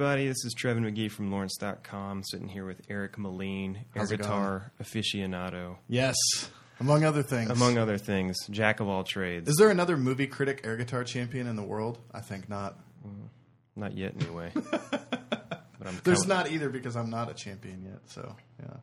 Everybody, this is Trevan McGee from Lawrence.com, sitting here with Eric Moline, air How's guitar aficionado, Yes, among other things. among other things, jack of all trades. Is there another movie critic air guitar champion in the world? I think not. Not yet, anyway. but I'm There's not either because I'm not a champion yet. So yeah,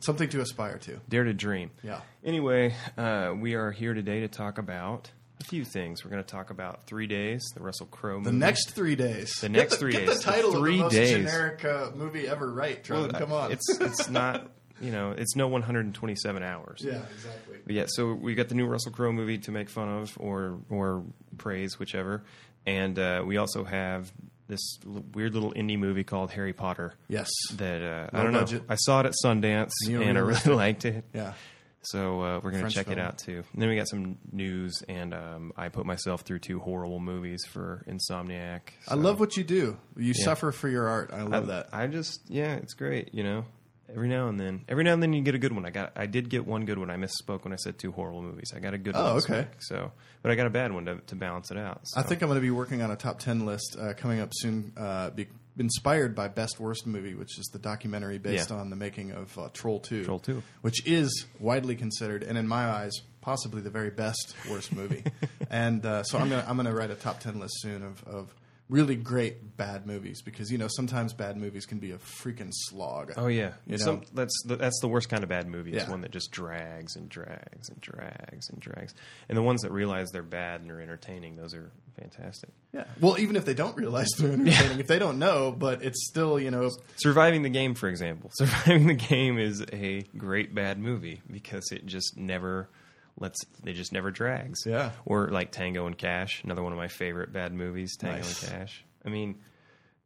something to aspire to. Dare to dream. Yeah. Anyway, uh, we are here today to talk about a few things. We're going to talk about Three Days, the Russell Crowe movie. The next three days. The Get next the, three get days. the title Three of the most days. generic uh, movie ever right, Well, Come on. It's it's not you know it's no 127 hours. yeah, exactly. But yeah, so we got the new Russell Crowe movie to make fun of or or praise, whichever. And uh, we also have this l- weird little indie movie called Harry Potter. Yes. That uh, I don't budget. know. I saw it at Sundance and I really liked it. Yeah. So uh, we're gonna French check it out too. And then we got some news, and um, I put myself through two horrible movies for Insomniac. I love what you do. You suffer for your art. I love I, that. I just yeah, it's great. You know, every now and then, every now and then you get a good one. I got, I did get one good one. I misspoke when I said two horrible movies. I got a good Oh, one. this okay. week, so, but I got a bad one to, to balance it out. So. I think I'm going to be working on a top 10 list uh, coming up soon, uh, be inspired by Best Worst Movie, which is the documentary based Yeah. on the making of uh, Troll 2. Troll 2. Which is widely considered, and in my eyes, possibly the very best worst movie. and uh, so I'm going to I'm gonna write a top 10 list soon of, of really great bad movies because, you know, sometimes bad movies can be a freaking slog. Oh yeah, You know? Some, that's the, that's the worst kind of bad movie. Yeah. one that just drags and drags and drags and drags. And the ones that realize they're bad and are entertaining, those are fantastic. Yeah. Well, even if they don't realize they're entertaining, if they don't know, but it's still, you know, Surviving the Game, for example. Surviving the Game is a great bad movie because it just never lets it just never drags. Yeah. Or like Tango and Cash, another one of my favorite bad movies, Tango Nice. and Cash. I mean,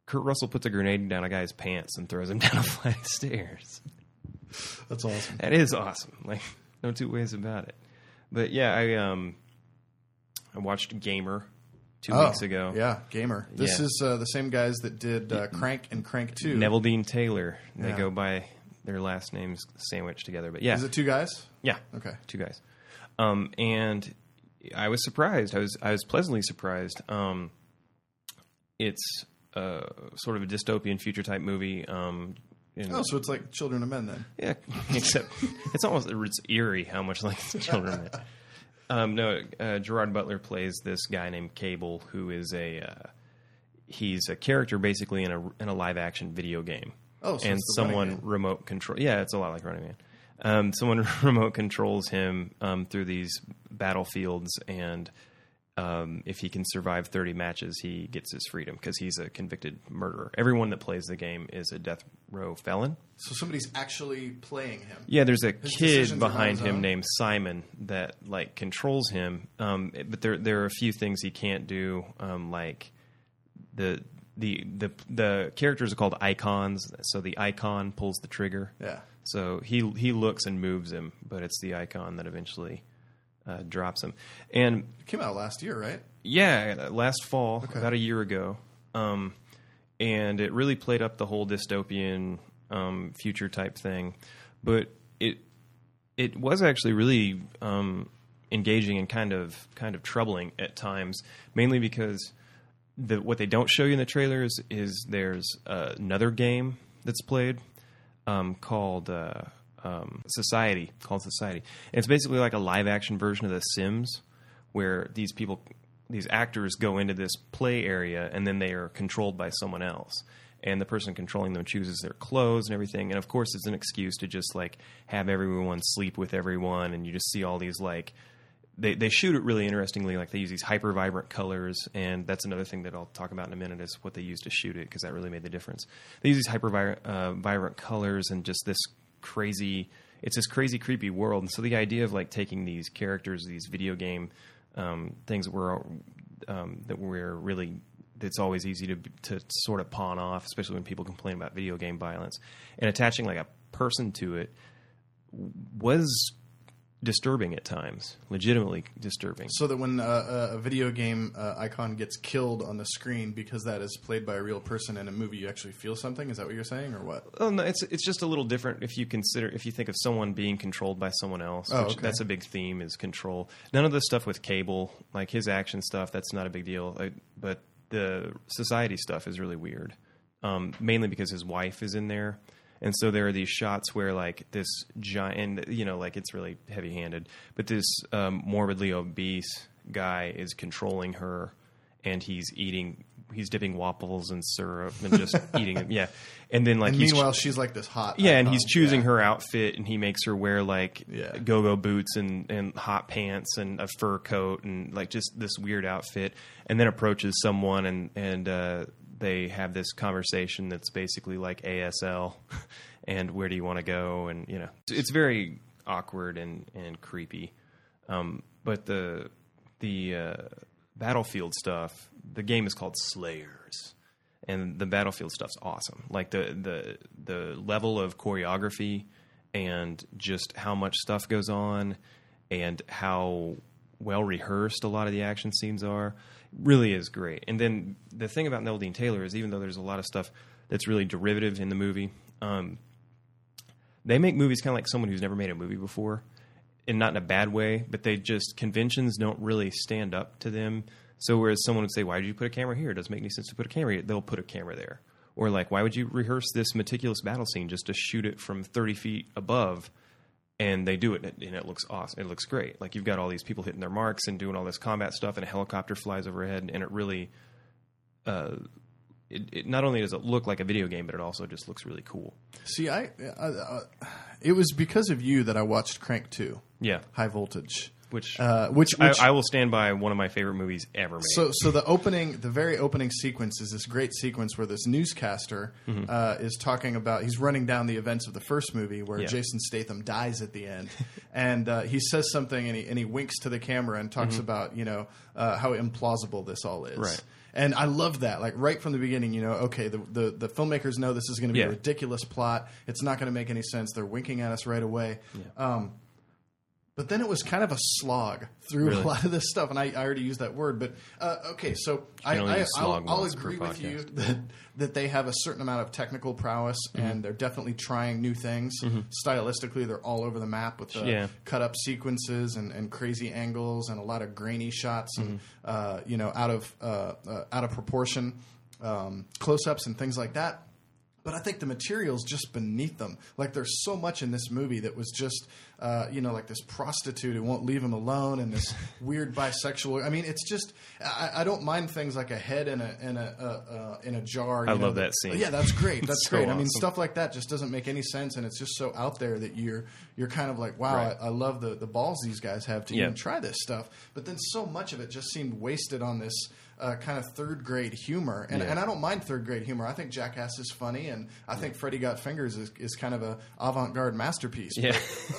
Kurt Russell puts a grenade down a guy's pants and throws him down a flight of stairs. that's awesome. That is awesome. Like no two ways about it. But yeah, I um I watched Gamer two weeks ago. Oh, Yeah, Gamer. This Yeah. is uh, the same guys that did uh, Crank and Crank 2. Neveldine Taylor. They Yeah. go by their last names sandwiched together. But yeah. Is it two guys? Yeah. Okay. Two guys. Um, and I was surprised. I was I was pleasantly surprised. Um, it's uh, sort of a dystopian future type movie. Um, in, Oh, so it's like Children of Men then. yeah, except it's almost it's eerie how much like children. Of Men. Um, no, uh, Gerard Butler plays this guy named Cable, who is a uh, he's a character basically in a in a live action video game. Oh, so and someone remote control. Yeah, it's a lot like Running Man. Um, someone remote controls him um, through these battlefields, and um, if he can survive 30 matches, he gets his freedom because he's a convicted murderer. Everyone that plays the game is a death row felon. So somebody's actually playing him. Yeah, there's a His kid decisions are on behind his him own? named Simon that like controls him. Um, but there there are a few things he can't do, um, like the the the the characters are called icons. So the icon pulls the trigger. Yeah. So he he looks and moves him, but it's the icon that eventually uh, drops him. And It came out last year, right? yeah, last fall, Okay. about a year ago, um, and it really played up the whole dystopian um, future type thing. But it it was actually really um, engaging and kind of kind of troubling at times, mainly because the what they don't show you in the trailers is there's uh, another game that's played um, called uh, um, Society, called Society. And it's basically like a live action version of The Sims, where these people, these actors go into this play area and then they are controlled by someone else. And the person controlling them chooses their clothes and everything. And of course, it's an excuse to just like have everyone sleep with everyone. And you just see all these like they they shoot it really interestingly. Like they use these hyper vibrant colors, and that's another thing that I'll talk about in a minute is what they use to shoot it because that really made the difference. They use these hyper uh, vibrant colors and just this crazy. It's this crazy, creepy world, and so the idea of like taking these characters, these video game um, things that we're um, that we're really that's always easy to to sort of pawn off, especially when people complain about video game violence, and attaching like a person to it was disturbing at times, legitimately disturbing. So that when uh, a video game uh, icon gets killed on the screen because that is played by a real person in a movie, you actually feel something. Is that what you're saying, or what? Oh no, it's it's just a little different if you consider if you think of someone being controlled by someone else. Oh, okay. That's a big theme is control. None of the stuff with Cable, like his action stuff, that's not a big deal. Like, but the society stuff is really weird. um, mainly because his wife is in there. And so there are these shots where like this giant, and, you know, like it's really heavy handed, but this um, morbidly obese guy is controlling her and he's eating, he's dipping waffles in syrup and just eating them. Yeah. And then like And he's meanwhile, she's like this hot. yeah, and he's choosing Yeah. her outfit, and he makes her wear like Yeah. go-go boots and, and hot pants and a fur coat and like just this weird outfit, and then approaches someone and and uh, they have this conversation that's basically like ASL, and where do you want to go, and you know it's very awkward and and creepy, um, but the the uh, battlefield stuff, the game is called Slayers and the battlefield stuff's awesome. Like the the the level of choreography and just how much stuff goes on and how well rehearsed a lot of the action scenes are really is great. And then the thing about Neveldine Taylor is even though there's a lot of stuff that's really derivative in the movie, um, they make movies kind of like someone who's never made a movie before and not in a bad way, but they just conventions don't really stand up to them. So whereas someone would say, "Why did you put a camera here? It doesn't make any sense to put a camera here." They'll put a camera there, or like, "Why would you rehearse this meticulous battle scene just to shoot it from thirty feet above?" And they do it, and it looks awesome. It looks great. Like you've got all these people hitting their marks and doing all this combat stuff, and a helicopter flies overhead, and it really, uh, it, it not only does it look like a video game, but it also just looks really cool. See, I, uh, uh, it was because of you that I watched Crank Two, Yeah, High Voltage, which uh, which, I, which I will stand by one of my favorite movies ever made. So, so the opening, the very opening sequence is this great sequence where this newscaster Mm-hmm. uh, is talking about. He's running down the events of the first movie where Yeah. Jason Statham dies at the end, and uh, he says something and he and he winks to the camera and talks about you know uh, how implausible this all is. Mm-hmm. Right. And I love that, like right from the beginning, you know, okay, the the, the filmmakers know this is going to be Yeah. a ridiculous plot. It's not going to make any sense. They're winking at us right away. Um, but then it was kind of a slog through Really? a lot of this stuff, and I, I already used that word. But uh, okay, so I, I, I'll, I'll agree with you that that they have a certain amount of technical prowess, Mm-hmm. and they're definitely trying new things. Stylistically, they're all over the map with the Yeah. cut up sequences and, and crazy angles and a lot of grainy shots and Mm-hmm. uh, you know out of uh, uh, out of proportion um, close ups and things like that. But I think the material's just beneath them. Like there's so much in this movie that was just, uh, you know, like this prostitute who won't leave him alone, and this weird bisexual. I mean, it's just. I, I don't mind things like a head in a in a uh, uh, in a jar. I know, love that scene. Yeah, that's great. That's so great. I mean, stuff like that just doesn't make any sense, and it's just so out there that you're you're kind of like, wow, Right. I, I love the the balls these guys have to Yeah. even try this stuff. But then so much of it just seemed wasted on this uh, kind of third grade humor, and Yeah. and I don't mind third grade humor. I think Jackass is funny, and I think Freddy Got Fingered is, is kind of a avant garde masterpiece. Yeah.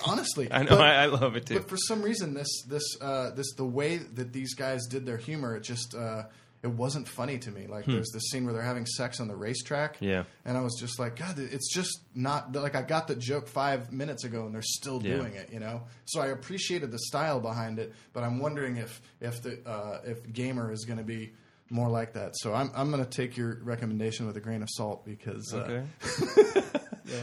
Honestly, I know but- I, I love it too. but for some reason, this this uh, this the way that these guys did their humor, it just uh, it wasn't funny to me. Like there's this scene where they're having sex on the racetrack, Hmm. Yeah. and I was just like, God, it's just not like I got the joke five minutes ago, and they're still Yeah. doing it. You know, so I appreciated the style behind it, but I'm wondering if if the uh, if Gamer is going to be more like that. So I'm I'm going to take your recommendation with a grain of salt because uh, okay.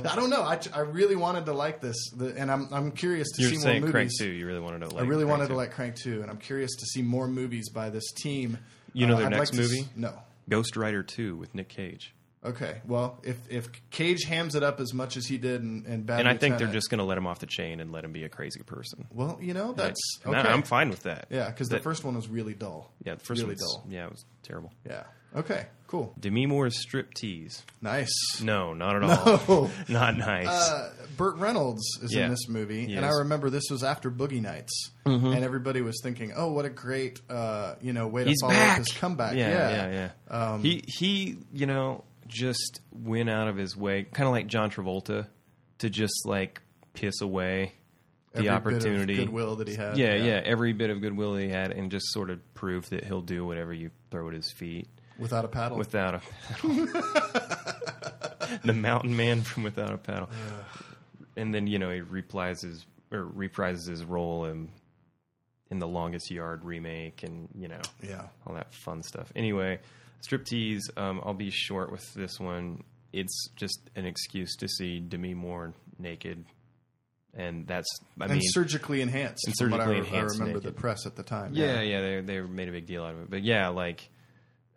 I don't know. I, I really wanted to like this, the, and I'm I'm curious to You're see saying more Crank movies. too. You really wanted to. Like I really Crank wanted to like Crank 2, and I'm curious to see more movies by this team. You know Uh, their I'd next like to s- movie? no. Ghost Rider Two with Nick Cage. Okay. Well, if if Cage hams it up as much as he did in, in Bad and I think they're just going to let him off the chain and let him be a crazy person. well, you know, that's And okay. I, am fine with that. Yeah, because the first one was really dull. Yeah, the first really one's dull. yeah, it was terrible. Yeah. Okay. Cool. Demi Moore's strip tease. Nice. No, not at all. Oh. Not nice. Uh, Burt Reynolds is Yeah. in this movie, He and I is. remember this was after Boogie Nights, Mm-hmm. and everybody was thinking, "Oh, what a great, uh, you know, way to He's follow back. up his comeback." Yeah, yeah, yeah, yeah. Um, he he, you know, just went out of his way, kind of like John Travolta, to just like piss away Every the bit of opportunity, goodwill that he had. Yeah, yeah, every bit of goodwill he had, and just sort of prove that he'll do whatever you throw at his feet without a paddle. without a paddle. the mountain man from Without a Paddle, and then you know he replies his or reprises his role in in the Longest Yard remake, and you know yeah, all that fun stuff. Anyway, striptease. Um, I'll be short with this one. It's just an excuse to see Demi Moore naked, and that's I and mean, surgically enhanced. And from what I, surgically I enhanced remember the press at the time. yeah, yeah, they they made a big deal out of it. But yeah, like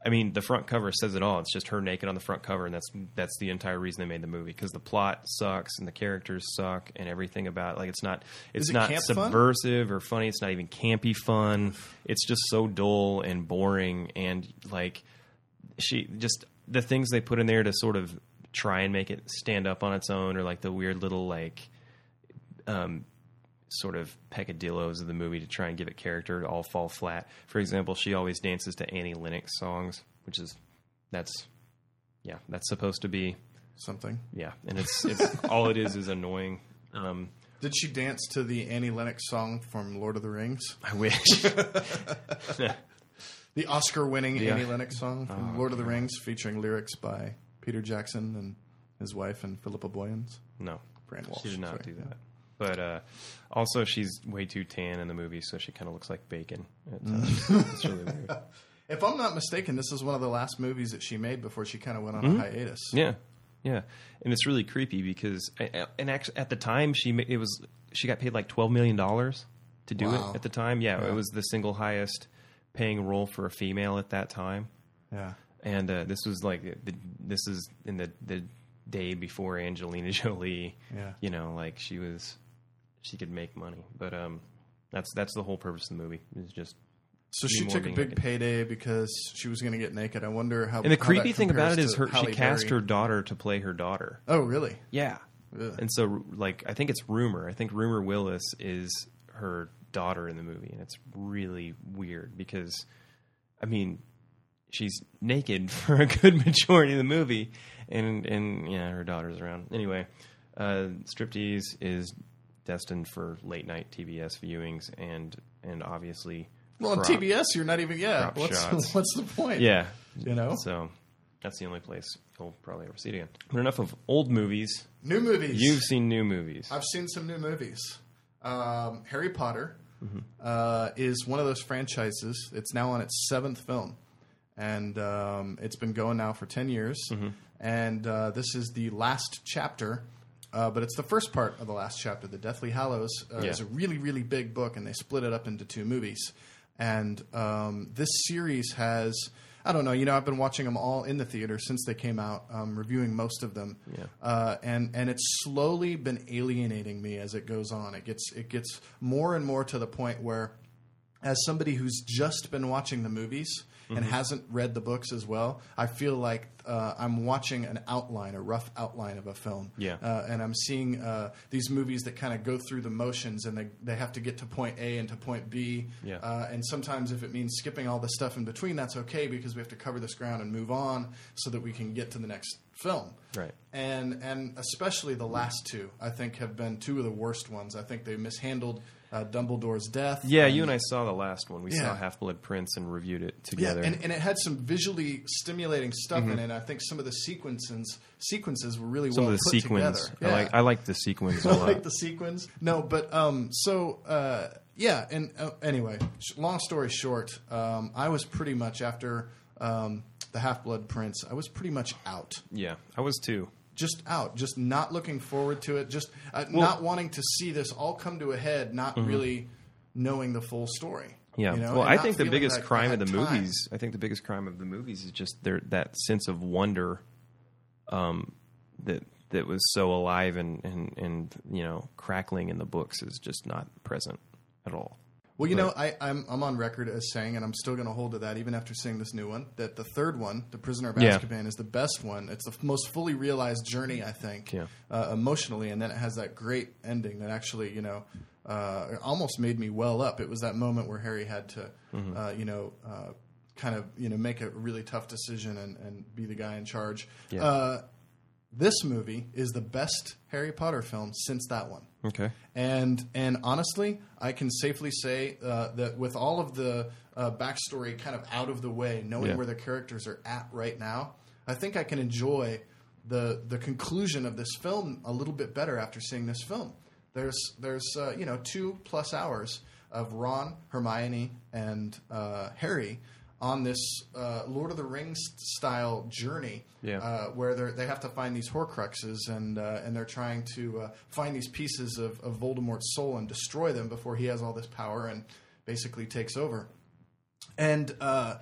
I mean, the front cover says it all. It's just her naked on the front cover, and that's that's the entire reason they made the movie because the plot sucks and the characters suck and everything about it. like it's not it's it not camp fun? subversive or funny. It's not even campy fun. It's just so dull and boring and like she just the things they put in there to sort of try and make it stand up on its own or like the weird little like um sort of peccadillos of the movie to try and give it character all fall flat. For example, she always dances to Annie Lennox songs, which is that's yeah, that's supposed to be Something. yeah, and it's it's all it is is annoying. Um, Did she dance to the Annie Lennox song from Lord of the Rings? I wish. The Oscar-winning Yeah. Annie Lennox song from Oh, Lord of the Rings, featuring lyrics by Peter Jackson and his wife and Philippa Boyens. no, Fran Walsh. she did not sorry. do that. But uh, also, she's way too tan in the movie, so she kind of looks like bacon. It's, uh, it's really weird. If I'm not mistaken, this is one of the last movies that she made before she kind of went on a hiatus. Mm-hmm. Yeah, yeah, and it's really creepy because, and actually, at the time, she it was she got paid like twelve million dollars to do Wow. it. At the time, yeah, Yeah. it was the single highest paying role for a female at that time. Yeah. And uh, this was like the, this is in the the day before Angelina Jolie. Yeah. you know, like she was she could make money, but um, that's that's the whole purpose of the movie is just. So she took a big naked. payday because she was going to get naked. I wonder how. And the how creepy thing about it is compares is to her she cast Berry. her daughter to play her daughter. Oh, really? Yeah. And so, like, I think it's Rumer. I think Rumer Willis is her daughter in the movie, and it's really weird because, I mean, she's naked for a good majority of the movie, and and yeah, her daughter's around. Anyway, uh, Striptease is destined for late night TBS viewings, and and obviously, Well, on TBS, you're not even. Yeah. What's shots. what's the point? Yeah, You know. So that's the only place you'll probably ever see it again. But enough of old movies. New movies. You've seen new movies. I've seen some new movies. Um, Harry Potter Mm-hmm. uh, is one of those franchises. It's now on its seventh film, and um, it's been going now for ten years. Mm-hmm. And uh, this is the last chapter, uh, but it's the first part of the last chapter. The Deathly Hallows uh, Yeah. is a really, really big book, and they split it up into two movies. And um, this series has. I don't know. You know, I've been watching them all in the theater since they came out, um, reviewing most of them Yeah. uh, and and it's slowly been alienating me as it goes on. It gets it gets more and more to the point where, as somebody who's just been watching the movies and Mm-hmm. hasn't read the books as well, I feel like uh, I'm watching an outline, a rough outline of a film. Yeah. uh, and I'm seeing uh, these movies that kind of go through the motions, and they they have to get to point A and to point B. Yeah. Uh, and sometimes if it means skipping all the stuff in between, that's okay because we have to cover this ground and move on so that we can get to the next film Right. and and especially the last two, I think, have been two of the worst ones. I think they mishandled uh, Dumbledore's death. Yeah, you and I saw the last one. We Yeah. saw Half Blood Prince and reviewed it Yeah, together. and, and it had some visually stimulating stuff Mm-hmm. in it. I think some of the sequences sequences were really Some well of the put sequins. together. I Yeah. like I like the sequins a I like the sequins. No, but um, so uh, yeah, and uh, anyway, long story short, um, I was pretty much after um, the Half Blood Prince. I was pretty much out. yeah, I was too. Just out, just not looking forward to it, just uh, not wanting to see this all come to a head, not really knowing the full story. Mm-hmm. Yeah. you know, well, and I think the biggest crime of the time. movies. I think the biggest crime of the movies is just their that sense of wonder, um, that that was so alive and and and you know crackling in the books is just not present at all. Well, you know, I, I'm I'm on record as saying, and I'm still going to hold to that even after seeing this new one, that the third one, The Prisoner of Yeah. Azkaban, is the best one. It's the f- most fully realized journey, I think, Yeah. uh, emotionally, and then it has that great ending that actually, you know, uh, almost made me well up. It was that moment where Harry had to, Mm-hmm. uh, you know. Uh, Kind of, you know, make a really tough decision and, and be the guy in charge. Yeah. This movie is the best Harry Potter film since that one. Okay. And and honestly, I can safely say uh, that with all of the uh, backstory kind of out of the way, knowing Yeah. where the characters are at right now, I think I can enjoy the the conclusion of this film a little bit better after seeing this film. There's there's uh, you know two plus hours of Ron, Hermione, and uh, Harry on this uh, Lord of the Rings style journey Yeah. uh, where they they have to find these Horcruxes and uh, and they're trying to uh, find these pieces of, of Voldemort's soul and destroy them before he has all this power and basically takes over. And uh,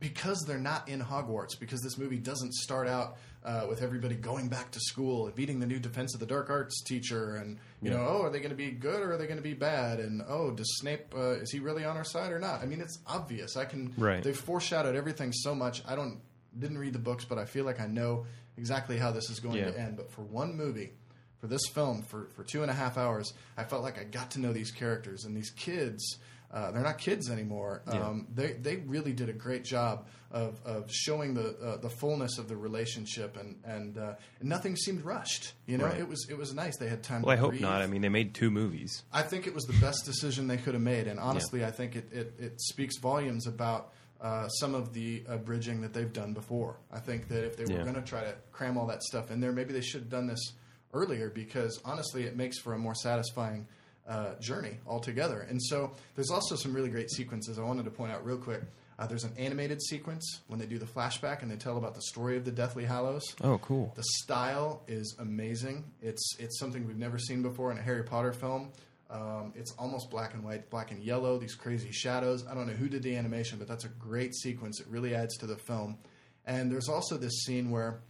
because they're not in Hogwarts, because this movie doesn't start out uh, with everybody going back to school and meeting the new Defense of the Dark Arts teacher, and you know, oh, are they going to be good or are they going to be bad? And oh, does Snape uh, is he really on our side or not? I mean, it's obvious. I can. Right. They've foreshadowed everything so much. I don't didn't read the books, but I feel like I know exactly how this is going Yeah. to end. But for one movie, for this film, for for two and a half hours, I felt like I got to know these characters and these kids. Uh, they're not kids anymore. Um, they they really did a great job of, of showing the uh, the fullness of the relationship and and, uh, nothing seemed rushed. You know, Right. it was it was nice. They had time. Well, I hope breathe. not. I mean, they made two movies. I think it was the best decision they could have made, and honestly, I think it, it, it speaks volumes about uh, some of the uh, bridging that they've done before. I think that if they were Yeah. going to try to cram all that stuff in there, maybe they should have done this earlier because honestly, it makes for a more satisfying uh, journey altogether. And so, there's also some really great sequences I wanted to point out real quick. Uh, there's an animated sequence when they do the flashback and they tell about the story of the Deathly Hallows. Oh, cool. The style is amazing. It's it's something we've never seen before in a Harry Potter film. Um, it's almost black and white, black and yellow. These crazy shadows. I don't know who did the animation, but that's a great sequence. It really adds to the film. And there's also this scene where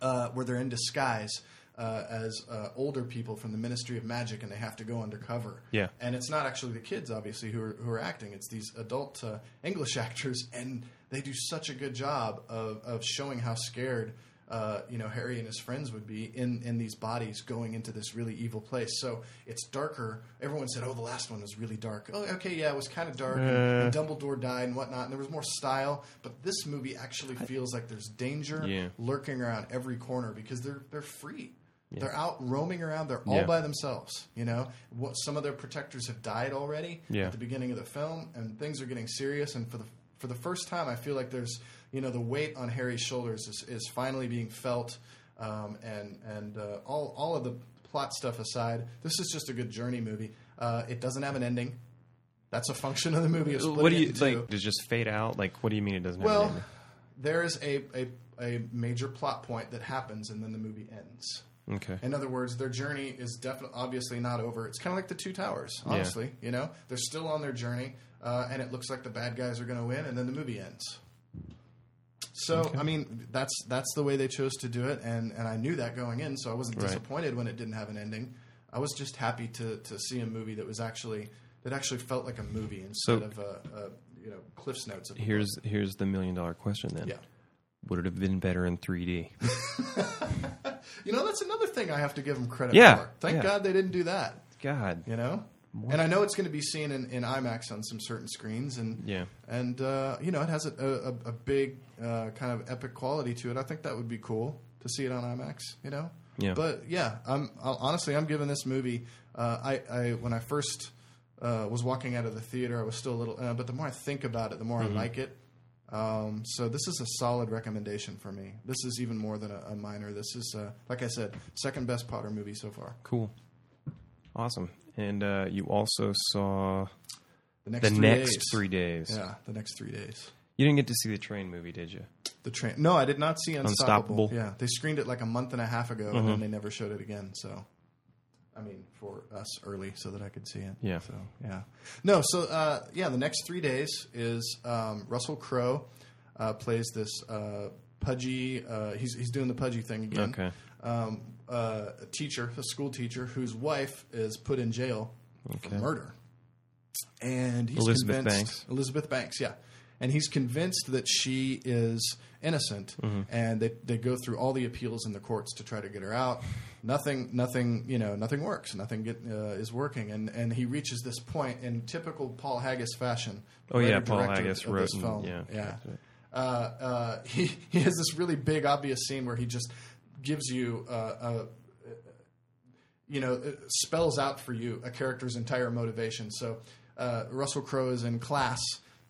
uh, where they're in disguise uh, as uh, older people from the Ministry of Magic, and they have to go undercover. Yeah. And it's not actually the kids, obviously, who are, who are acting. It's these adult uh, English actors, and they do such a good job of, of showing how scared. Uh, you know, Harry and his friends would be in, in these bodies going into this really evil place. So it's darker. Everyone said, "Oh, the last one was really dark." Oh, okay, yeah, it was kind of dark. And, and Dumbledore died and whatnot, and there was more style. But this movie actually feels like there's danger Yeah. lurking around every corner because they're they're free. They're out roaming around. They're all Yeah. by themselves. You know, what, some of their protectors have died already Yeah. at the beginning of the film, and things are getting serious. And for the for the first time, I feel like there's you know the weight on Harry's shoulders is, is finally being felt. Um, and and uh, all all of the plot stuff aside, this is just a good journey movie. Uh, it doesn't have an ending. That's a function of the movie. What do you it into two. like? Does it just fade out? Like, what do you mean it doesn't Well, there is a, a a major plot point that happens, and then the movie ends. Okay. In other words, their journey is definitely obviously not over. It's kind of like the Two Towers, honestly. You know, they're still on their journey, uh, and it looks like the bad guys are going to win, and then the movie ends. So, I mean, that's that's the way they chose to do it, and, and I knew that going in, so I wasn't Right. disappointed when it didn't have an ending. I was just happy to, to see a movie that was actually that actually felt like a movie instead So- of a, a you know Cliff's notes. Here's here's the million dollar question then. Yeah. Would it have been better in 3D? You know, that's another thing I have to give them credit Yeah, for. Thank yeah. God they didn't do that. God. You know, and I know it's going to be seen in, in IMAX on some certain screens, and Yeah. and uh, you know, it has a, a, a big uh, kind of epic quality to it. I think that would be cool to see it on IMAX. You know, Yeah. But yeah, I'm I'll, honestly I'm giving this movie. Uh, I, I when I first uh, was walking out of the theater, I was still a little, uh, but the more I think about it, the more Mm-hmm. I like it. Um, so this is a solid recommendation for me. This is even more than a, a minor. This is, uh, like I said, second best Potter movie so far. Cool. Awesome. And uh, you also saw The next the three next days. three days. Yeah, the next three days. You didn't get to see the train movie, did you? The train. No, I did not see Unstoppable. Unstoppable. Mm-hmm. Yeah, they screened it like a month and a half ago, and then they never showed it again. So, I mean, for us early, so that I could see it. Yeah. So yeah. No. So uh, yeah, the next three days is um, Russell Crowe uh, plays this uh, pudgy. Uh, he's he's doing the pudgy thing again. Okay. Um, uh, a teacher, a school teacher, whose wife is put in jail for murder, and he's Elizabeth convinced, Banks. Elizabeth Banks, yeah. And he's convinced that she is innocent, and they, they go through all the appeals in the courts to try to get her out. Nothing, nothing, you know, nothing works. Nothing get, uh, is working, and and he reaches this point in typical Paul Haggis fashion. Oh, yeah, Paul Haggis wrote this film. yeah, yeah. Uh, uh, he he has this really big, obvious scene where he just gives you uh, a you know, spells out for you a character's entire motivation. So uh, Russell Crowe is in class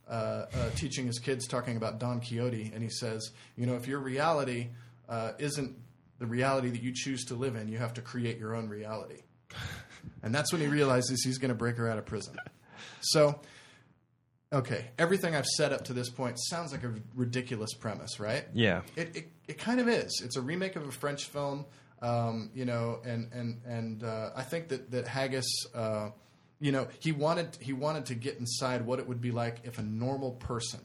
uh, uh, teaching his kids talking about Don Quixote, and he says, you know, if your reality uh, isn't the reality that you choose to live in, you have to create your own reality. And that's when he realizes he's going to break her out of prison. So, okay, everything I've said up to this point sounds like a ridiculous premise, right? Yeah. It, it it kind of is. It's a remake of a French film, um, you know, and and and uh, I think that that Haggis, uh, you know, he wanted he wanted to get inside what it would be like if a normal person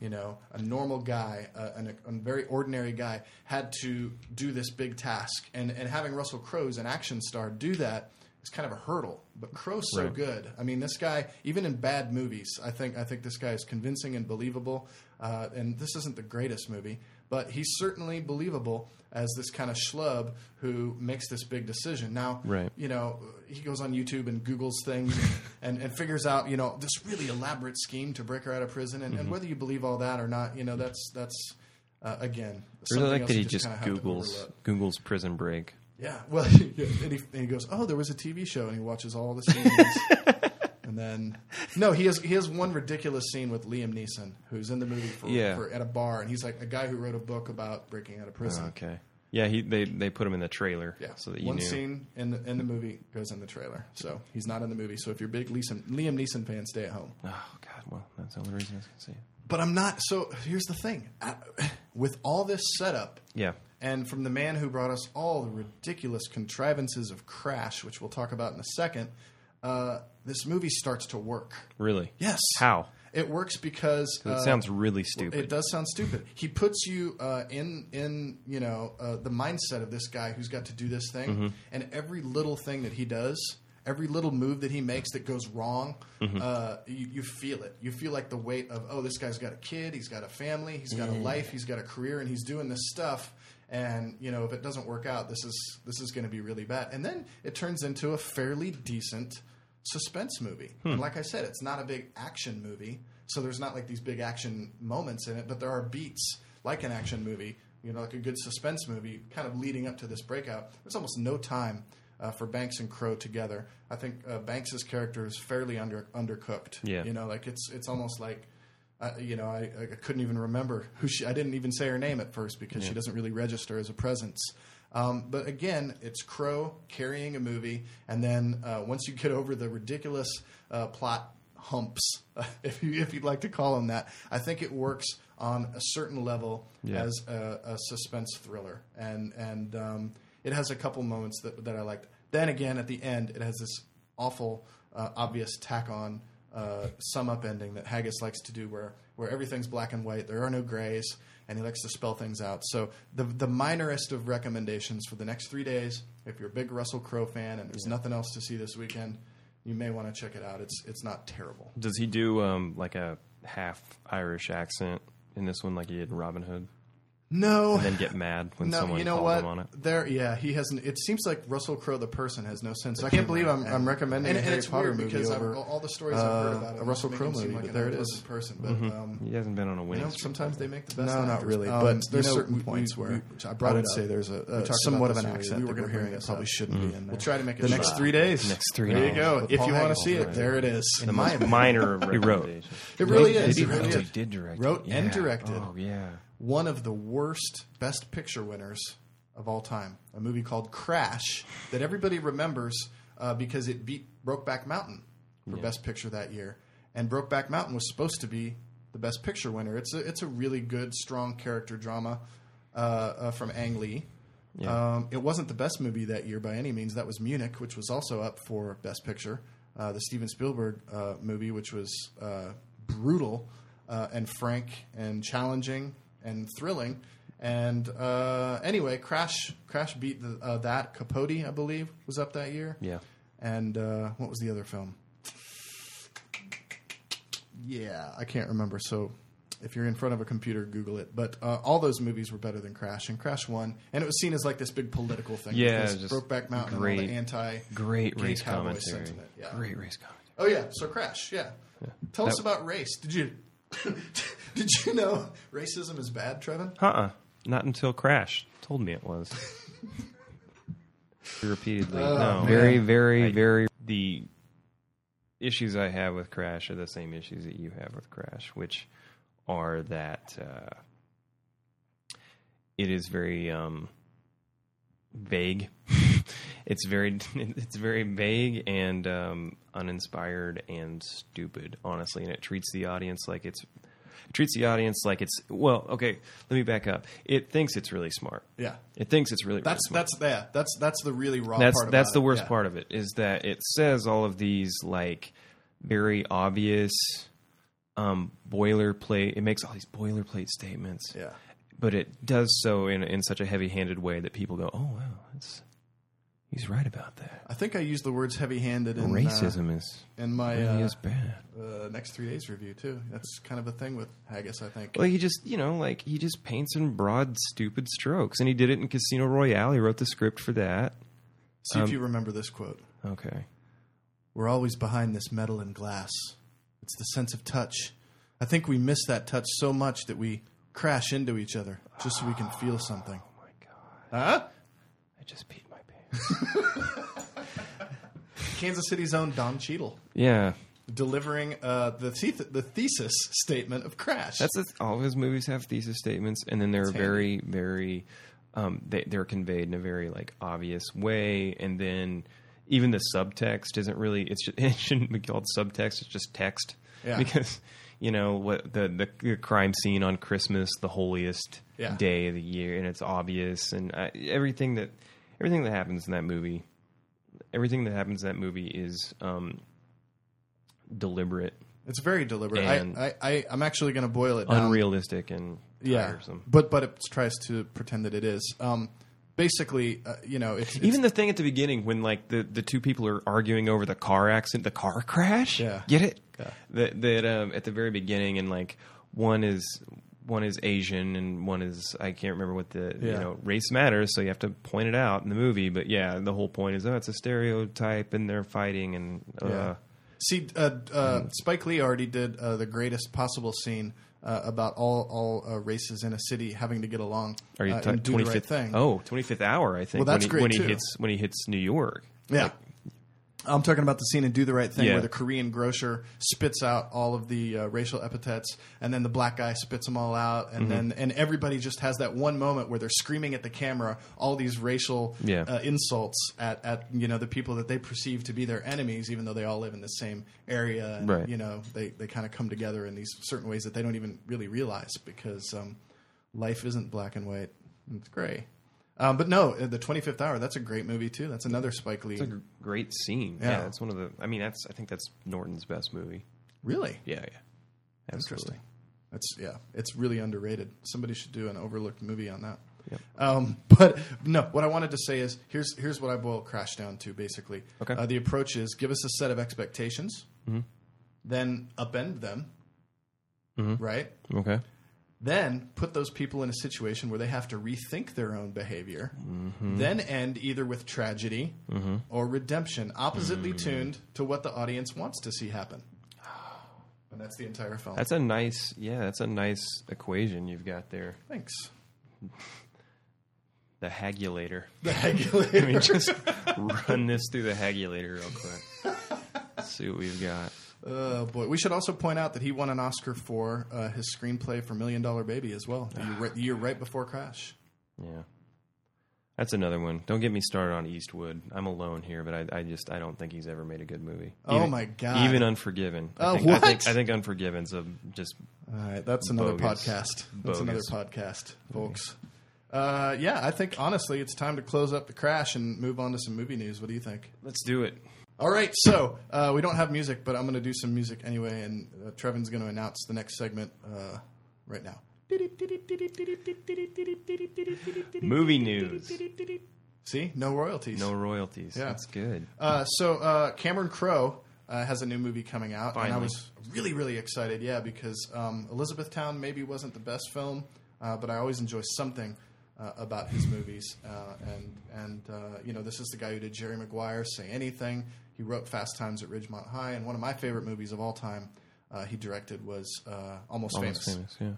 You know, a normal guy, uh, an, a very ordinary guy, had to do this big task, and and having Russell Crowe as an action star do that is kind of a hurdle. But Crowe's so Right. good. I mean, this guy, even in bad movies, I think I think this guy is convincing and believable. Uh, and this isn't the greatest movie, but he's certainly believable as this kind of schlub who makes this big decision. Now, Right. you know, he goes on YouTube and Googles things and, and figures out, you know, this really elaborate scheme to break her out of prison. And, Mm-hmm. and whether you believe all that or not, you know, that's that's uh, again. I really something like else that he just to Googles. Google's Prison Break. Yeah, well, and he, and he goes, "Oh, there was a TV show," and he watches all the scenes. And then, no, he has he has one ridiculous scene with Liam Neeson, who's in the movie for, Yeah. for at a bar, and he's like a guy who wrote a book about breaking out of prison. Oh, okay. Yeah, he they they put him in the trailer Yeah, so that you one knew. scene in the in the movie goes in the trailer, so he's not in the movie. So if you're a big Liam, Liam Neeson fan, stay at home. Oh God, well that's the only reason I was gonna see it. But I'm not. So here's the thing: I, with all this setup, Yeah. And from the man who brought us all the ridiculous contrivances of Crash, which we'll talk about in a second, uh, this movie starts to work. Really? Yes. How? It works because 'Cause it uh, sounds really stupid. It does sound stupid. He puts you uh, in in you know uh, the mindset of this guy who's got to do this thing, Mm-hmm. and every little thing that he does, every little move that he makes that goes wrong, Mm-hmm. uh, you, you feel it. You feel like the weight of oh, this guy's got a kid, he's got a family, he's got a life, he's got a career, and he's doing this stuff. And you know, if it doesn't work out, this is this is going to be really bad. And then it turns into a fairly decent suspense movie. And like I said, it's not a big action movie, so there's not like these big action moments in it, but there are beats like an action movie, you know, like a good suspense movie, kind of leading up to this breakout. There's almost no time uh, for Banks and Crowe together. I think uh, Banks's character is fairly under undercooked. Yeah. you know, like it's it's almost like. Uh, you know, I, I couldn't even remember who she. I didn't even say her name at first because she doesn't really register as a presence. Um, but again, it's Crowe carrying a movie, and then uh, once you get over the ridiculous uh, plot humps, if you if you'd like to call them that, I think it works on a certain level Yeah. as a, a suspense thriller, and and um, it has a couple moments that that I liked. Then again, at the end, it has this awful, uh, obvious tack on uh, sum up ending that Haggis likes to do, where where everything's black and white, there are no grays, and he likes to spell things out. So the the minorest of recommendations for the next three days, if you're a big Russell Crowe fan and there's nothing else to see this weekend, you may want to check it out. It's it's not terrible. Does he do um, like a half Irish accent in this one, like he did in Robin Hood, No, and then get mad when no, someone you know calls what? him on it? There, yeah, he hasn't. It seems like Russell Crowe, the person, has no sense. I can't believe I'm, I'm recommending And- a and Harry it's Potter weird movie because I've- over all the stories I've heard uh, about it a Russell Crowe him seem movie. like But there it unpleasant person, but Mhm. um, He hasn't been on a you know, sometimes they make the best. No, not really. Um, But you there's know, certain we- points we- where we- I brought would it say there's a, a somewhat of an this accent earlier. We that were we're gonna hearing bring that probably shouldn't be in there. We'll try to make it the next three days. Next three There you go. If you want to see it, there it is. the In my minor He wrote. It really is. he It really is. He did direct. Wrote and directed. Oh yeah. One of the worst Best Picture winners of all time. A movie called Crash that everybody remembers uh, because it beat Brokeback Mountain for Best Picture that year. And Brokeback Mountain was supposed to be the Best Picture winner. It's a it's a really good, strong character drama uh, uh, from Ang Lee. Yeah. Um, it wasn't the best movie that year by any means. That was Munich, which was also up for Best Picture. Uh, the Steven Spielberg uh, movie, which was uh, brutal uh, and frank and challenging and thrilling. And uh, anyway, Crash Crash beat the, uh, that. Capote, I believe, was up that year. Yeah. And uh, what was the other film? Yeah, I can't remember. So if you're in front of a computer, Google it. But uh, all those movies were better than Crash, and Crash won, and it was seen as like this big political thing. Yeah, just Brokeback Mountain great- all the anti Great race commentary. sentiment. Yeah. Great race commentary. Oh yeah, so Crash. Yeah. Tell us about race. Did you did you know racism is bad, Trevan? Uh uh Not until Crash told me it was. Repeatedly. Oh, no. man. Very, very, very. The issues I have with Crash are the same issues that you have with Crash, which are that uh, it is very um, vague. it's very, it's very vague and um, uninspired and stupid, honestly, and it treats the audience like it's. Treats the audience like it's well. Okay, let me back up. It thinks it's really smart. Yeah. It thinks it's really, really That's smart that's yeah. That's that's the really raw that's part. that's the worst Yeah. part of it is that it says all of these like very obvious um, boilerplate. It makes all these boilerplate statements. Yeah. but it does so in in such a heavy-handed way that people go, "Oh wow, that's he's right about that." I think I used the words heavy-handed in Racism is uh, in my really uh, is bad. uh, next three days review too. That's kind of a thing with Haggis, I think. Well, he just you know like he just paints in broad, stupid strokes, and he did it in Casino Royale. He wrote the script for that. See if um, you remember this quote. Okay, We're always behind this metal and glass. It's the sense of touch. I think we miss that touch so much that we crash into each other just so we can feel something. oh my god, Huh? I just pants. Kansas City's own Don Cheadle yeah, delivering uh, the, the the thesis statement of Crash. That's the, all of his movies have thesis statements, and then they're That's very, very, um, they, they're conveyed in a very like obvious way, and then even the subtext isn't really. It's just, it shouldn't be called subtext. It's just text Yeah. because you know what the, the the crime scene on Christmas, the holiest Yeah. day of the year, and it's obvious, and uh, everything that everything that happens in that movie, everything that happens in that movie is um, deliberate, it's very deliberate. And- I, I, I I'm actually going to boil it down. unrealistic, and yeah, tiresome. but but it tries to pretend that it is. Um, basically, uh, you know, it's, it's Even the thing at the beginning when like the, the two people are arguing over the car accident, the car crash. Yeah. get it? Yeah. That that um, at the very beginning, and like one is one is Asian and one is I can't remember what the you know race matters, so you have to point it out in the movie. But yeah, the whole point is oh, it's a stereotype, and they're fighting, and uh, Yeah. See, uh, uh, Spike Lee already did uh, the greatest possible scene uh, about all all uh, races in a city having to get along. are you uh, ta- and do twenty the right thing? Oh, 25th hour, I think. Well, that's when he, great, when he too. hits when he hits New York. yeah. I'm talking about the scene in Do the Right Thing Yeah. where the Korean grocer spits out all of the uh, racial epithets, and then the black guy spits them all out, Mm-hmm. and then and everybody just has that one moment where they're screaming at the camera all these racial Yeah. uh, insults at, at you know the people that they perceive to be their enemies, even though they all live in the same area. And, Right. You know, they they kind of come together in these certain ways that they don't even really realize because um, life isn't black and white; it's gray. Um, but no, uh, the 25th hour. That's a great movie too. That's another Spike Lee. It's a great scene. Yeah. Yeah, that's one of the. I mean, that's I think that's Norton's best movie. really Yeah, yeah. Absolutely. interesting. That's yeah, it's really underrated. Somebody should do an overlooked movie on that. Yep. Um, but no, what I wanted to say is here's here's what I boil Crash down to basically. Okay. Uh, the approach is give us a set of expectations, then upend them, right? Okay. Then put those people in a situation where they have to rethink their own behavior. Mm-hmm. Then end either with tragedy mm-hmm. or redemption, oppositely mm. tuned to what the audience wants to see happen. And that's the entire film. That's a nice, yeah, that's a nice equation you've got there. Thanks. The Hagulator. The I Hagulator. mean, just run this through the Hagulator real quick. Let's see what we've got. Oh boy! We should also point out that he won an Oscar for uh, his screenplay for Million Dollar Baby as well. The year, right, the year right before Crash. Yeah. That's another one. Don't get me started on Eastwood. I'm alone here, but I, I just I don't think he's ever made a good movie. Oh Even- my God. Even Unforgiven. I Oh, think, I think what? I think Unforgiven's a just All right, that's another Bogus. podcast. That's another podcast, folks. Uh, yeah, I think honestly, it's time to close up the Crash and move on to some movie news. What do you think? let's do it. All right, so uh, we don't have music, but I'm going to do some music anyway, and uh, Trevan's going to announce the next segment uh, right now. Movie news. See, no royalties. No royalties. Yeah. That's good. Uh, so uh, Cameron Crowe uh, has a new movie coming out, and I was really, really excited. Yeah, because um, Elizabethtown maybe wasn't the best film, uh, but I always enjoy something uh, about his movies. Uh, and and uh, you know, this is the guy who did Jerry Maguire, Say Anything. He wrote Fast Times at Ridgemont High, and one of my favorite movies of all time. Uh, he directed was uh, Almost, Almost Famous. famous. Yeah.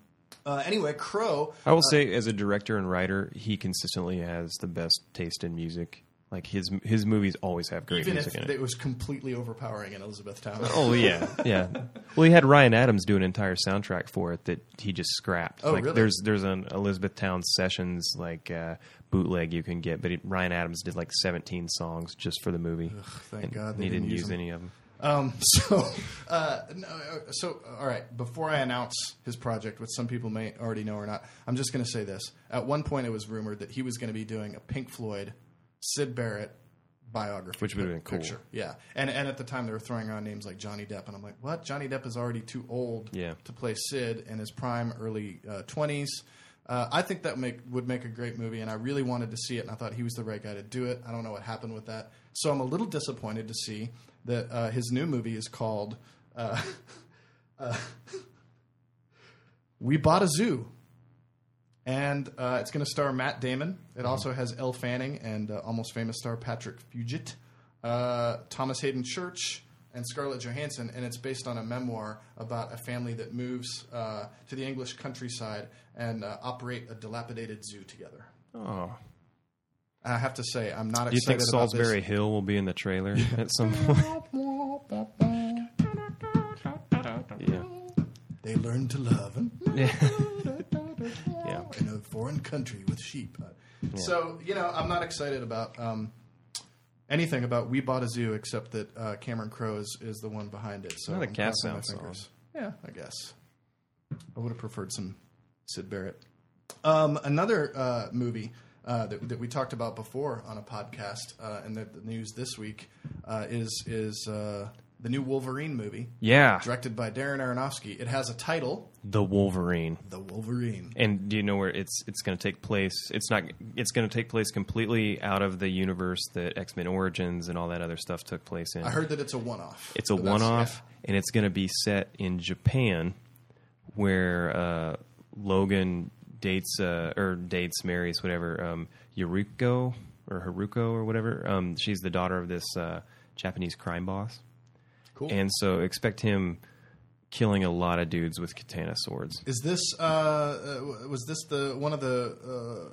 Uh, anyway, Crowe. I will say, as a director and writer, he consistently has the best taste in music. Like his his movies always have great Even music if in it. it was completely overpowering in Elizabethtown. Oh yeah, yeah. Well, he had Ryan Adams do an entire soundtrack for it that he just scrapped. Oh, like, really? There's there's an Elizabethtown Sessions like uh, bootleg you can get, but he, Ryan Adams did like 17 songs just for the movie. thank God they he didn't didn't use them. any of them. Um, so, uh, no, uh, so all right. Before I announce his project, which some people may already know or not, I'm just going to say this. At one point, it was rumored that he was going to be doing a Pink Floyd, Syd Barrett, biography, Which would've been cool. picture. Yeah, and and at the time they were throwing around names like Johnny Depp, and I'm like, what? Johnny Depp is already too old Yeah. to play Sid in his prime, early twenties. Uh, I think that make would make a great movie, and I really wanted to see it, and I thought he was the right guy to do it. I don't know what happened with that, so I'm a little disappointed to see that uh, his new movie is called uh, uh, "We Bought a Zoo." And uh, it's going to star Matt Damon. It also has Elle Fanning and uh, almost famous star Patrick Fugit, uh, Thomas Haden Church, and Scarlett Johansson. And it's based on a memoir about a family that moves uh, to the English countryside and uh, operate a dilapidated zoo together. Oh, I have to say, I'm not do you excited think about Solsbury this. Hill will be in the trailer at some point? Yeah, They learn to love yeah, yeah. in a foreign country with sheep. So you know, I'm not excited about um, anything about We Bought a Zoo except that uh, Cameron Crowe is, is the one behind it. So Well, the I'm cast crossing my sounds fingers. Yeah, I guess. I would have preferred some Syd Barrett. Um, another uh, movie uh, that, that we talked about before on a podcast uh, and that the news this week uh, is is uh, the new Wolverine movie, Yeah, directed by Darren Aronofsky. It has a title, the Wolverine. The Wolverine. And do you know where it's it's going to take place? It's not. It's going to take place completely out of the universe that X Men Origins and all that other stuff took place in. I heard that it's a one-off. It's a one-off, and it's going to be set in Japan, where uh, Logan dates uh, or dates marries whatever um, Yuriko or Haruko or whatever. Um, she's the daughter of this uh, Japanese crime boss, Cool. and so expect him killing a lot of dudes with katana swords. Is this uh, uh, was this the one of the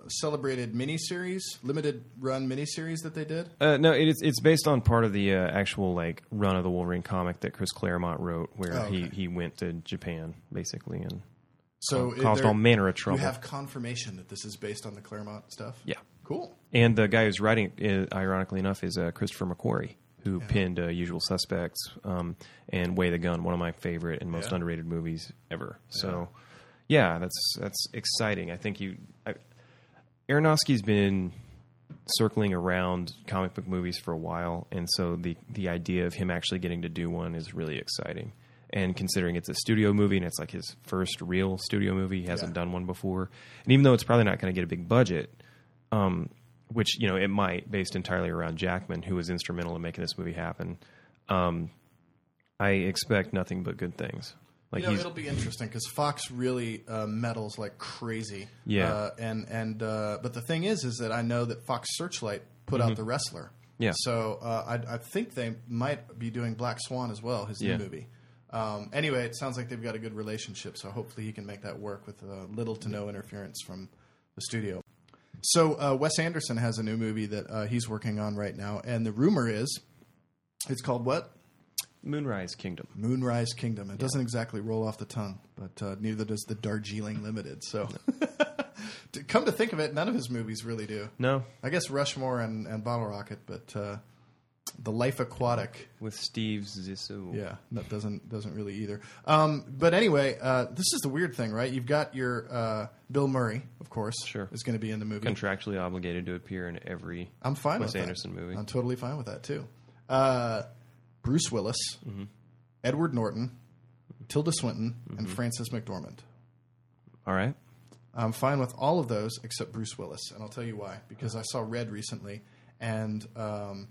uh, celebrated miniseries, limited run miniseries that they did? Uh, no, it is, it's based on part of the uh, actual like run of the Wolverine comic that Chris Claremont wrote, where Oh, he, okay. he went to Japan basically and So caused, caused there- all manner of trouble. You have confirmation that this is based on the Claremont stuff. yeah. cool. And the guy who's writing, it, uh, ironically enough, is uh, Christopher McQuarrie, who penned uh, Usual Suspects um, and Way the Gun, one of my favorite and most Yeah. underrated movies ever. So, yeah, that's that's exciting. I think you, I, Aronofsky's been circling around comic book movies for a while, and so the the idea of him actually getting to do one is really exciting. And considering it's a studio movie and it's like his first real studio movie, he hasn't Yeah. done one before. And even though it's probably not going to get a big budget, um, which you know it might, based entirely around Jackman, who was instrumental in making this movie happen. Um, I expect nothing but good things. Like you know, it'll be interesting because Fox really uh, meddles like crazy. Yeah. Uh, and and uh, but the thing is, is that I know that Fox Searchlight put out the Wrestler. Mm-hmm. Yeah. So uh, I, I think they might be doing Black Swan as well, his Yeah. new movie. Um, anyway, it sounds like they've got a good relationship, so hopefully he can make that work with uh, little to no interference from the studio. So uh, Wes Anderson has a new movie that uh, he's working on right now, and the rumor is it's called what? Moonrise Kingdom. Moonrise Kingdom. It doesn't exactly roll off the tongue, but uh, neither does the Darjeeling Limited. So, to come to think of it, none of his movies really do. No, I guess Rushmore and, and Bottle Rocket, but uh, the Life Aquatic, with Steve Zissou. yeah, that doesn't doesn't really either. Um, but anyway, uh, this is the weird thing, right? You've got your uh, Bill Murray, of course, Sure. is going to be in the movie. contractually obligated to appear in every I'm fine Wes with Anderson that. movie. I'm totally fine with that too. Uh, Bruce Willis, Mm-hmm. Edward Norton, Tilda Swinton, and Frances McDormand. All right. I'm fine with all of those except Bruce Willis, and I'll tell you why. Because I saw Red recently, and um,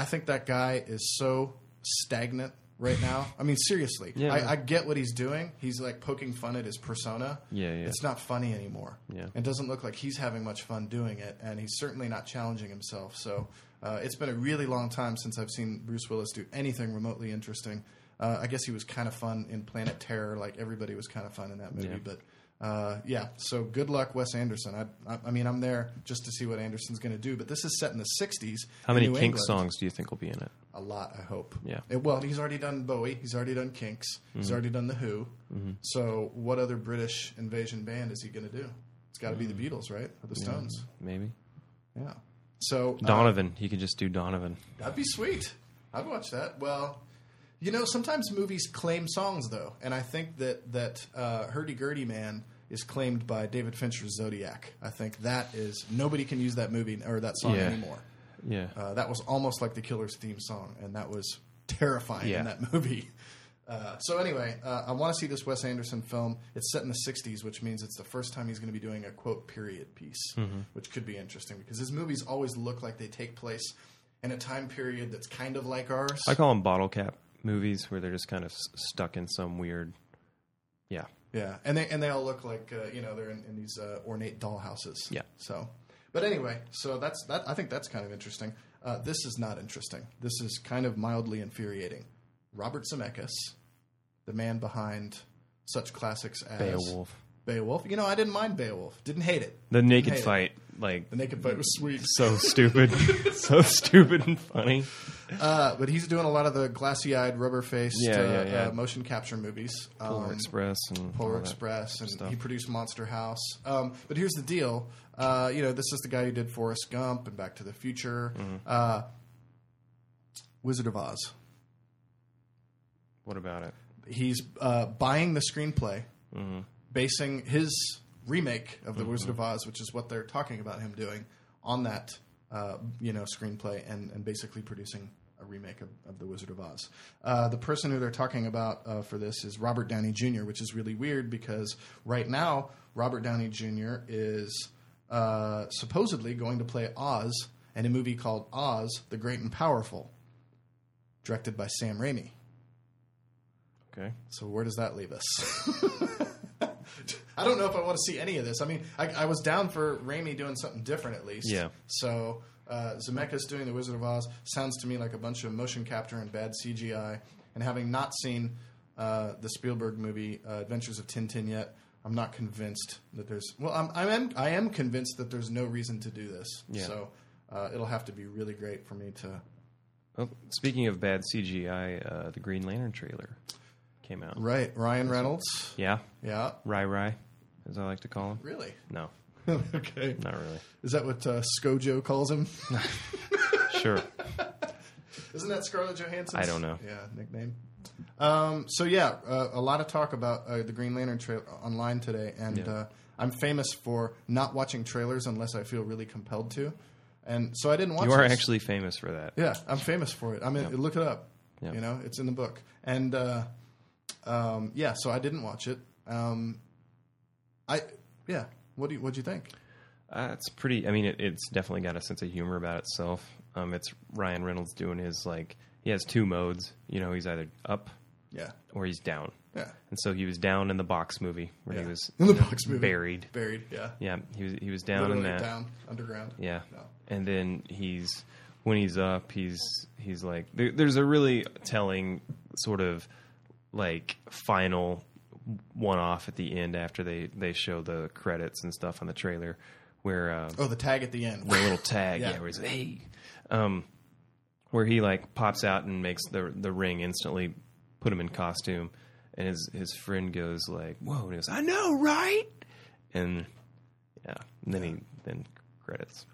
I think that guy is so stagnant right now. I mean, seriously, Yeah. I, I get what he's doing. He's like poking fun at his persona. Yeah, yeah. It's not funny anymore. Yeah. It doesn't look like he's having much fun doing it, and he's certainly not challenging himself. So uh, it's been a really long time since I've seen Bruce Willis do anything remotely interesting. Uh, I guess he was kind of fun in Planet Terror, like everybody was kind of fun in that movie. Yeah. But uh, yeah, so good luck, Wes Anderson. I, I, I mean, I'm there just to see what Anderson's going to do. But this is set in the '60s. How many New Kink England. songs do you think will be in it? A lot, I hope. Yeah. It- well, he's already done Bowie. He's already done Kinks. Mm-hmm. He's already done The Who. So, what other British invasion band is he going to do? It's got to be the Mm. Beatles, right? Or the Stones. Maybe Yeah. So uh, Donovan. he could just do Donovan. that'd be sweet. I'd watch that. Well, you know, sometimes movies claim songs though, and I think that that uh, Hurdy Gurdy Man is claimed by David Fincher's Zodiac. I think that is nobody can use that movie or that song Yeah. anymore. Yeah. uh, that was almost like the Killer's theme song, and that was terrifying Yeah. in that movie. Uh, so anyway, uh, I want to see this Wes Anderson film. It's set in the '60s, which means it's the first time he's going to be doing a quote period piece, Mm-hmm. which could be interesting because his movies always look like they take place in a time period that's kind of like ours. I call them bottle cap movies where they're just kind of s- stuck in some weird. Yeah. Yeah, and they and they all look like uh, you know they're in, in these uh, ornate dollhouses. Yeah. So, but anyway, so that's that. I think that's kind of interesting. Uh, this is not interesting. This is kind of mildly infuriating. Robert Zemeckis, the man behind such classics as Beowulf. Beowulf. You know, I didn't mind Beowulf. Didn't hate it. The naked Hate it. fight, like The naked fight was sweet. so stupid, so stupid and funny. Uh, but he's doing a lot of the glassy-eyed, rubber-faced Yeah, uh, yeah, yeah. Uh, motion capture movies. Polar Um, Express and Polar Express, and stuff. he produced Monster House. Um, but here's the deal: uh, you know, this is the guy who did Forrest Gump and Back to the Future, Mm-hmm. uh, Wizard of Oz. What about it? He's uh, buying the screenplay, Mm-hmm. basing his remake of the Wizard of Oz, which is what they're talking about him doing, on that uh, you know screenplay, and, and basically producing a remake of, of the Wizard of Oz. Uh, the person who they're talking about uh, for this is Robert Downey Jr., which is really weird because right now Robert Downey Jr. is uh, supposedly going to play Oz in a movie called Oz: The Great and Powerful, directed by Sam Raimi. Okay. So where does that leave us? I don't know if I want to see any of this. I mean, I, I was down for Raimi doing something different at least. Yeah. So uh, Zemeckis doing The Wizard of Oz sounds to me like a bunch of motion capture and bad CGI. And having not seen uh, the Spielberg movie uh, Adventures of Tintin yet, I'm not convinced that there's. Well, I'm, I am. I am convinced that there's no reason to do this. Yeah. So uh, it'll have to be really great for me to. Well, speaking of bad CGI, uh, the Green Lantern trailer came out. Right, Ryan Reynolds. Yeah, Yeah. Rai Rai, as I like to call him. Really? No, okay. not really. Is that what uh, ScarJo calls him? Sure. Isn't that Scarlett Johansson? I don't know. Yeah, nickname. Um, so yeah, uh, a lot of talk about uh, the Green Lantern trailer online today, and Yeah. uh, I'm famous for not watching trailers unless I feel really compelled to, and so I didn't watch. It. You are this. actually famous for that. Yeah, I'm famous for it. I mean, look it up. Yeah. You know, it's in the book, and uh, um, yeah, so I didn't watch it. Um, I yeah. What do you what do you think? Uh, it's pretty. I mean, it, it's definitely got a sense of humor about itself. Um, it's Ryan Reynolds doing his like he has two modes. You know, he's either up Yeah, or he's down. yeah. And so he was down in the box movie where Yeah. he was In the box movie. buried. Buried. Yeah. Yeah, he was he was down Literally in that. down underground. Yeah, No. and then he's when he's up, he's he's like there, there's a really telling sort of like final one off at the end after they they show the credits and stuff on the trailer where uh, Oh, the tag at the end. the little tag, Yeah. yeah, where he's like, hey, um, where he like pops out and makes the the ring instantly put him in costume, and his his friend goes like, whoa, and he goes, I know, right? And yeah, and then he then credits.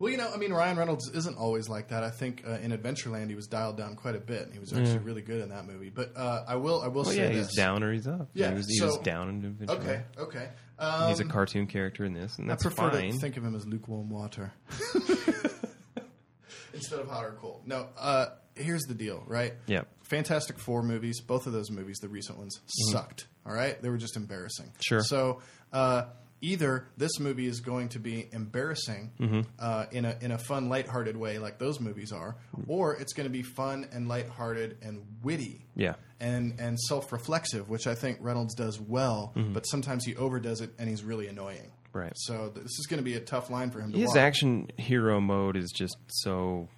Well, you know, I mean, Ryan Reynolds isn't always like that. I think uh, in Adventureland he was dialed down quite a bit, and he was actually really good in that movie. But uh, I will, I will Well, say yeah, this. he's down or he's up. Yeah, he was, he so- was down in Adventure. Okay, okay. Um, He's a cartoon character in this, and I that's prefer fine. to think of him as lukewarm water instead of hot or cold. No, uh, here's the deal, right? yeah, Fantastic Four movies, both of those movies, the recent ones, sucked. All right, they were just embarrassing. Mm-hmm. Sure. So uh, either this movie is going to be embarrassing Mm-hmm. uh, in a in a fun, lighthearted way, like those movies are, or it's going to be fun and lighthearted and witty. yeah. And, and self reflexive, which I think Reynolds does well, Mm-hmm. but sometimes he overdoes it and he's really annoying. Right. So th- this is going to be a tough line for him to walk His action hero mode is just so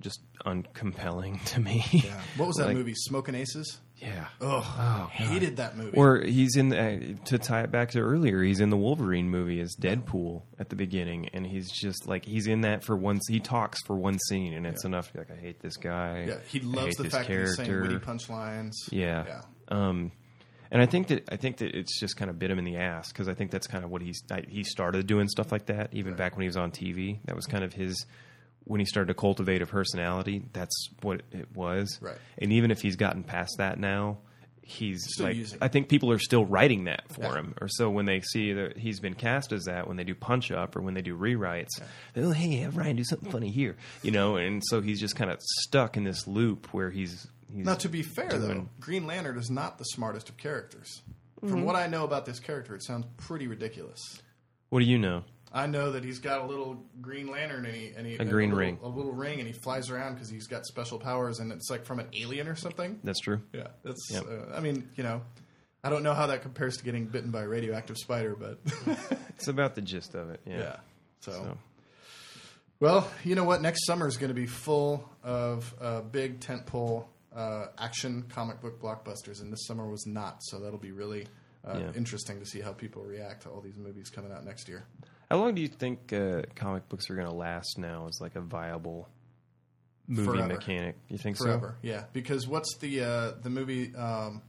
just uncompelling to me. Yeah. What was that Like- movie? Smoking Aces. Yeah. Oh, hated that movie. Or he's in uh, to tie it back to earlier. He's in the Wolverine movie as Deadpool at the beginning, and he's just like he's in that for one. He talks for one scene, and it's enough to be like, I hate this guy. yeah, he loves the fact that he's saying character. witty punchlines. Yeah. Yeah. Um, and I think that I think that it's just kind of bit him in the ass because I think that's kind of what he's I, he started doing stuff like that even back when he was on TV. That was kind of his when he started to cultivate a personality. That's what it was. Right. And even if he's gotten past that now, he's Still like using I think people are still writing that for Yeah. him, or so when they see that he's been cast as that, when they do punch up or when they do rewrites, they're like, hey, have Ryan do something funny here, you know, and so he's just kind of stuck in this loop where he's he's Now, to be fair, though, Green Lantern is not the smartest of characters. Mm-hmm. From what I know about this character, it sounds pretty ridiculous. what do you know? I know that he's got a little green lantern and he, and he A green little, ring. a little ring, and he flies around because he's got special powers, and it's like from an alien or something. That's true. Yeah, that's. Yep. Uh, I mean, you know, I don't know how that compares to getting bitten by a radioactive spider, but It's about the gist of it. Yeah. yeah. So. So well, you know what? Next summer is going to be full of uh, big tentpole uh, action comic book blockbusters, and this summer was not. So that'll be really uh, Yeah. interesting to see how people react to all these movies coming out next year. How long do you think uh, comic books are going to last now as like a viable movie Forever. mechanic? You think Forever, yeah. Because what's the uh, the movie? Um,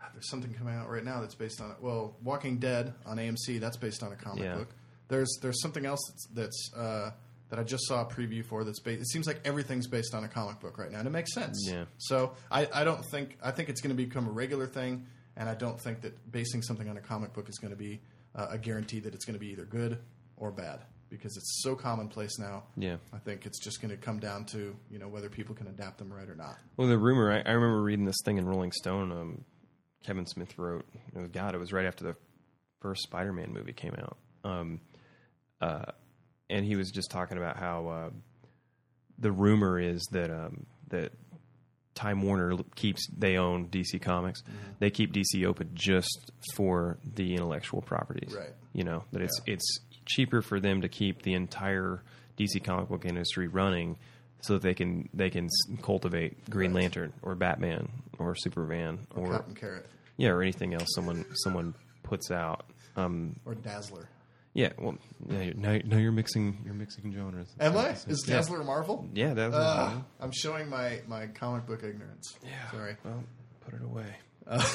God, there's something coming out right now that's based on it. Well, Walking Dead on AMC. That's based on a comic Yeah. book. There's there's something else that's, that's uh, that I just saw a preview for. That's based. It seems like everything's based on a comic book right now, and it makes sense. Yeah. So I, I don't think I think it's going to become a regular thing, and I don't think that basing something on a comic book is going to be uh, a guarantee that it's going to be either good or bad because it's so commonplace now. Yeah. I think it's just going to come down to you know whether people can adapt them right or not. Well, the rumor I, I remember reading this thing in Rolling Stone. Um, Kevin Smith wrote, it was, God, it was right after the first Spider-Man movie came out, um, uh, and he was just talking about how uh, the rumor is that um, that Time Warner keeps they own DC Comics. They keep DC open just for the intellectual properties. Right. You know that it's Yeah. it's cheaper for them to keep the entire DC comic book industry running, so that they can they can cultivate Green Right. Lantern or Batman or Superman or, Captain Carrot yeah or anything else someone someone puts out. Um, or Dazzler. Yeah, well, yeah, you're- now, now you're mixing you're mixing genres. Am I? Is Yeah. Dazzler Marvel? Yeah, Uh, I'm showing my, my comic book ignorance. yeah. Sorry. Well, put it away.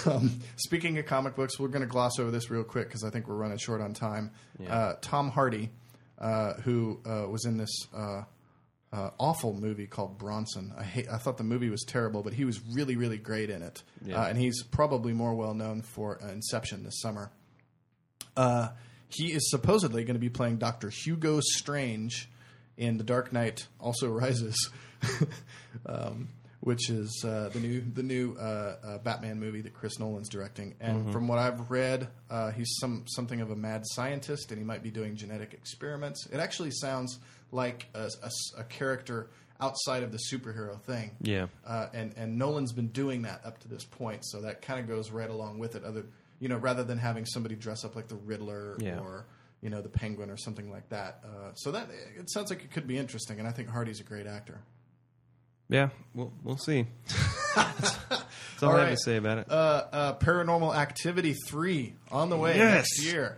Um, speaking of comic books, we're going to gloss over this real quick because I think we're running short on time. Yeah. Uh, Tom Hardy, uh, who uh, was in this uh, uh, awful movie called Bronson. I hate. I thought the movie was terrible, but he was really, really great in it. Yeah. Uh, and he's probably more well known for uh, Inception this summer. Uh, he is supposedly going to be playing Doctor Hugo Strange in The Dark Knight Also Rises, um, which is uh, the new the new uh, uh, Batman movie that Chris Nolan's directing. And from what I've read, uh, he's some something of a mad scientist, and he might be doing genetic experiments. It actually sounds like a character outside of the superhero thing. Yeah. Uh, and and Nolan's been doing that up to this point, so that kind of goes right along with it. Other, you know, rather than having somebody dress up like the Riddler Yeah. or you know the Penguin or something like that. Uh, so that it sounds like it could be interesting, and I think Hardy's a great actor. Yeah, we'll we'll see. That's all, All I have to say about it. Uh, uh, Paranormal Activity three on the way Yes. next year.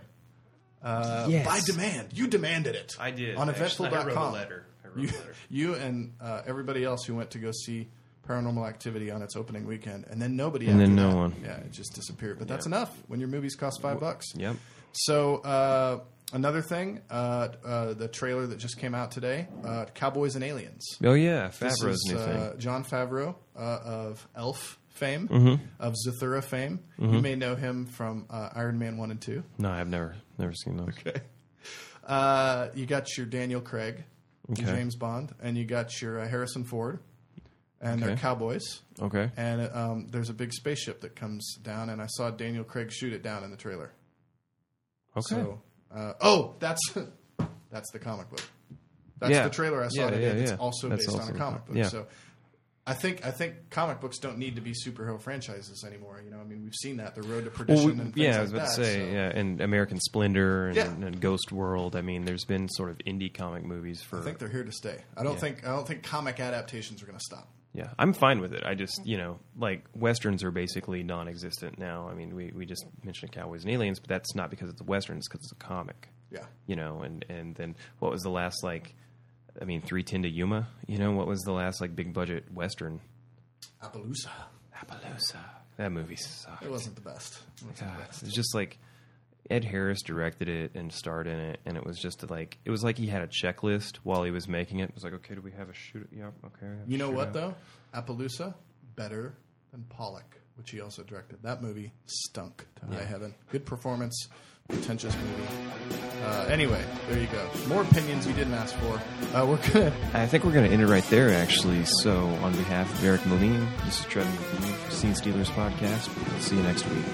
Uh, Yes. By demand, you demanded it. I did. on Actually, eventful.com. I wrote a letter. I wrote You, a letter. you and uh, everybody else who went to go see Paranormal Activity on its opening weekend, and then nobody. And then no that. one. Yeah, it just disappeared. But that's enough when your movies cost five bucks. Yep. So uh, another thing, uh, uh, the trailer that just came out today, uh, Cowboys and Aliens. Oh yeah, Favreau's is new uh, thing. Jon Favreau uh, of Elf fame, Mm-hmm. of Zathura fame. You may know him from uh, Iron Man one and two. No, I've never never seen those. Okay. Uh, you got your Daniel Craig, Okay. James Bond, and you got your uh, Harrison Ford, and they're cowboys. Okay. And um, there's a big spaceship that comes down, and I saw Daniel Craig shoot it down in the trailer. Okay. So, uh, oh, that's that's the comic book. That's Yeah. the trailer I saw Yeah, today. yeah, That's also That's based also on a comic book. yeah. So, I think I think comic books don't need to be superhero franchises anymore. You know, I mean, we've seen that the Road to Well, Perdition we- and things yeah, I like was about that. to say, so- yeah, and American Splendor and, Yeah. and Ghost World. I mean, there's been sort of indie comic movies for. I think they're here to stay. I don't Yeah. think I don't think comic adaptations are going to stop. Yeah, I'm fine with it. I just, you know, like westerns are basically non-existent now. I mean, we, we just mentioned Cowboys and Aliens, but that's not because it's a western; it's because it's a comic. Yeah. You know, and and then what was the last like? I mean, Three Ten to Yuma. You know, what was the last like big budget western? Appaloosa. Appaloosa. That movie sucked. It wasn't the best. It wasn't the God, best. it's just like Ed Harris directed it and starred in it, and it was just like it was like he had a checklist while he was making it. It was like, okay, do we have a shoot? Yeah, okay. we have a You know what shootout. though? Appaloosa better than Pollock. which he also directed. That movie stunk to high heaven. Good performance, pretentious movie. Uh, anyway, there you go. More opinions you didn't ask for. Uh, we're gonna. I think we're going to end it right there, actually. So, on behalf of Eric Moline, this is Trevan McGee, Scene Stealers Podcast. We'll see you next week.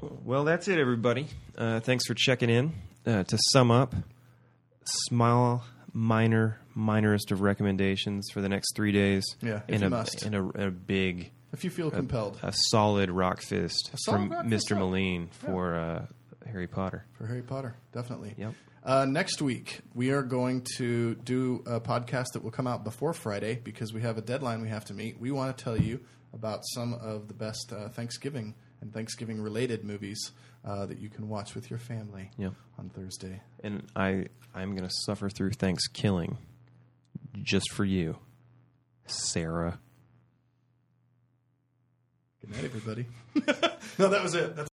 Well, that's it, everybody. Uh, thanks for checking in. Uh, to sum up, small, minor, minorest of recommendations for the next three days. Yeah, you a must. and a, a big, If you feel compelled a solid rock fist solid from rock Mr. yeah. Moline for uh, Harry Potter. for Harry Potter, definitely. Yep. Uh, next week, we are going to do a podcast that will come out before Friday because we have a deadline we have to meet. We want to tell you about some of the best uh, Thanksgiving and Thanksgiving related movies uh, that you can watch with your family Yep. on Thursday. And I, I'm going to suffer through Thanksgiving just for you, Sarah. Good night, everybody. no, that was it. That's